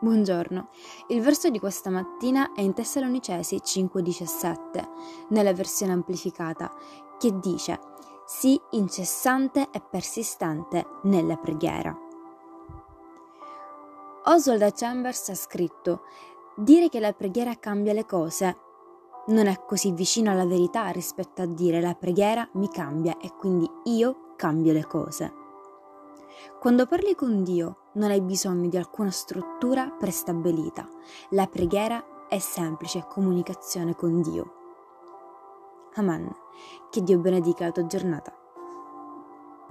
Buongiorno, il verso di questa mattina è in Tessalonicesi 5:17, nella versione amplificata, che dice Sii incessante e persistente nella preghiera. Oswald Chambers ha scritto Dire che la preghiera cambia le cose non è così vicino alla verità rispetto a dire la preghiera mi cambia e quindi io cambio le cose. Quando parli con Dio non hai bisogno di alcuna struttura prestabilita. La preghiera è semplice comunicazione con Dio. Amen. Che Dio benedica la tua giornata.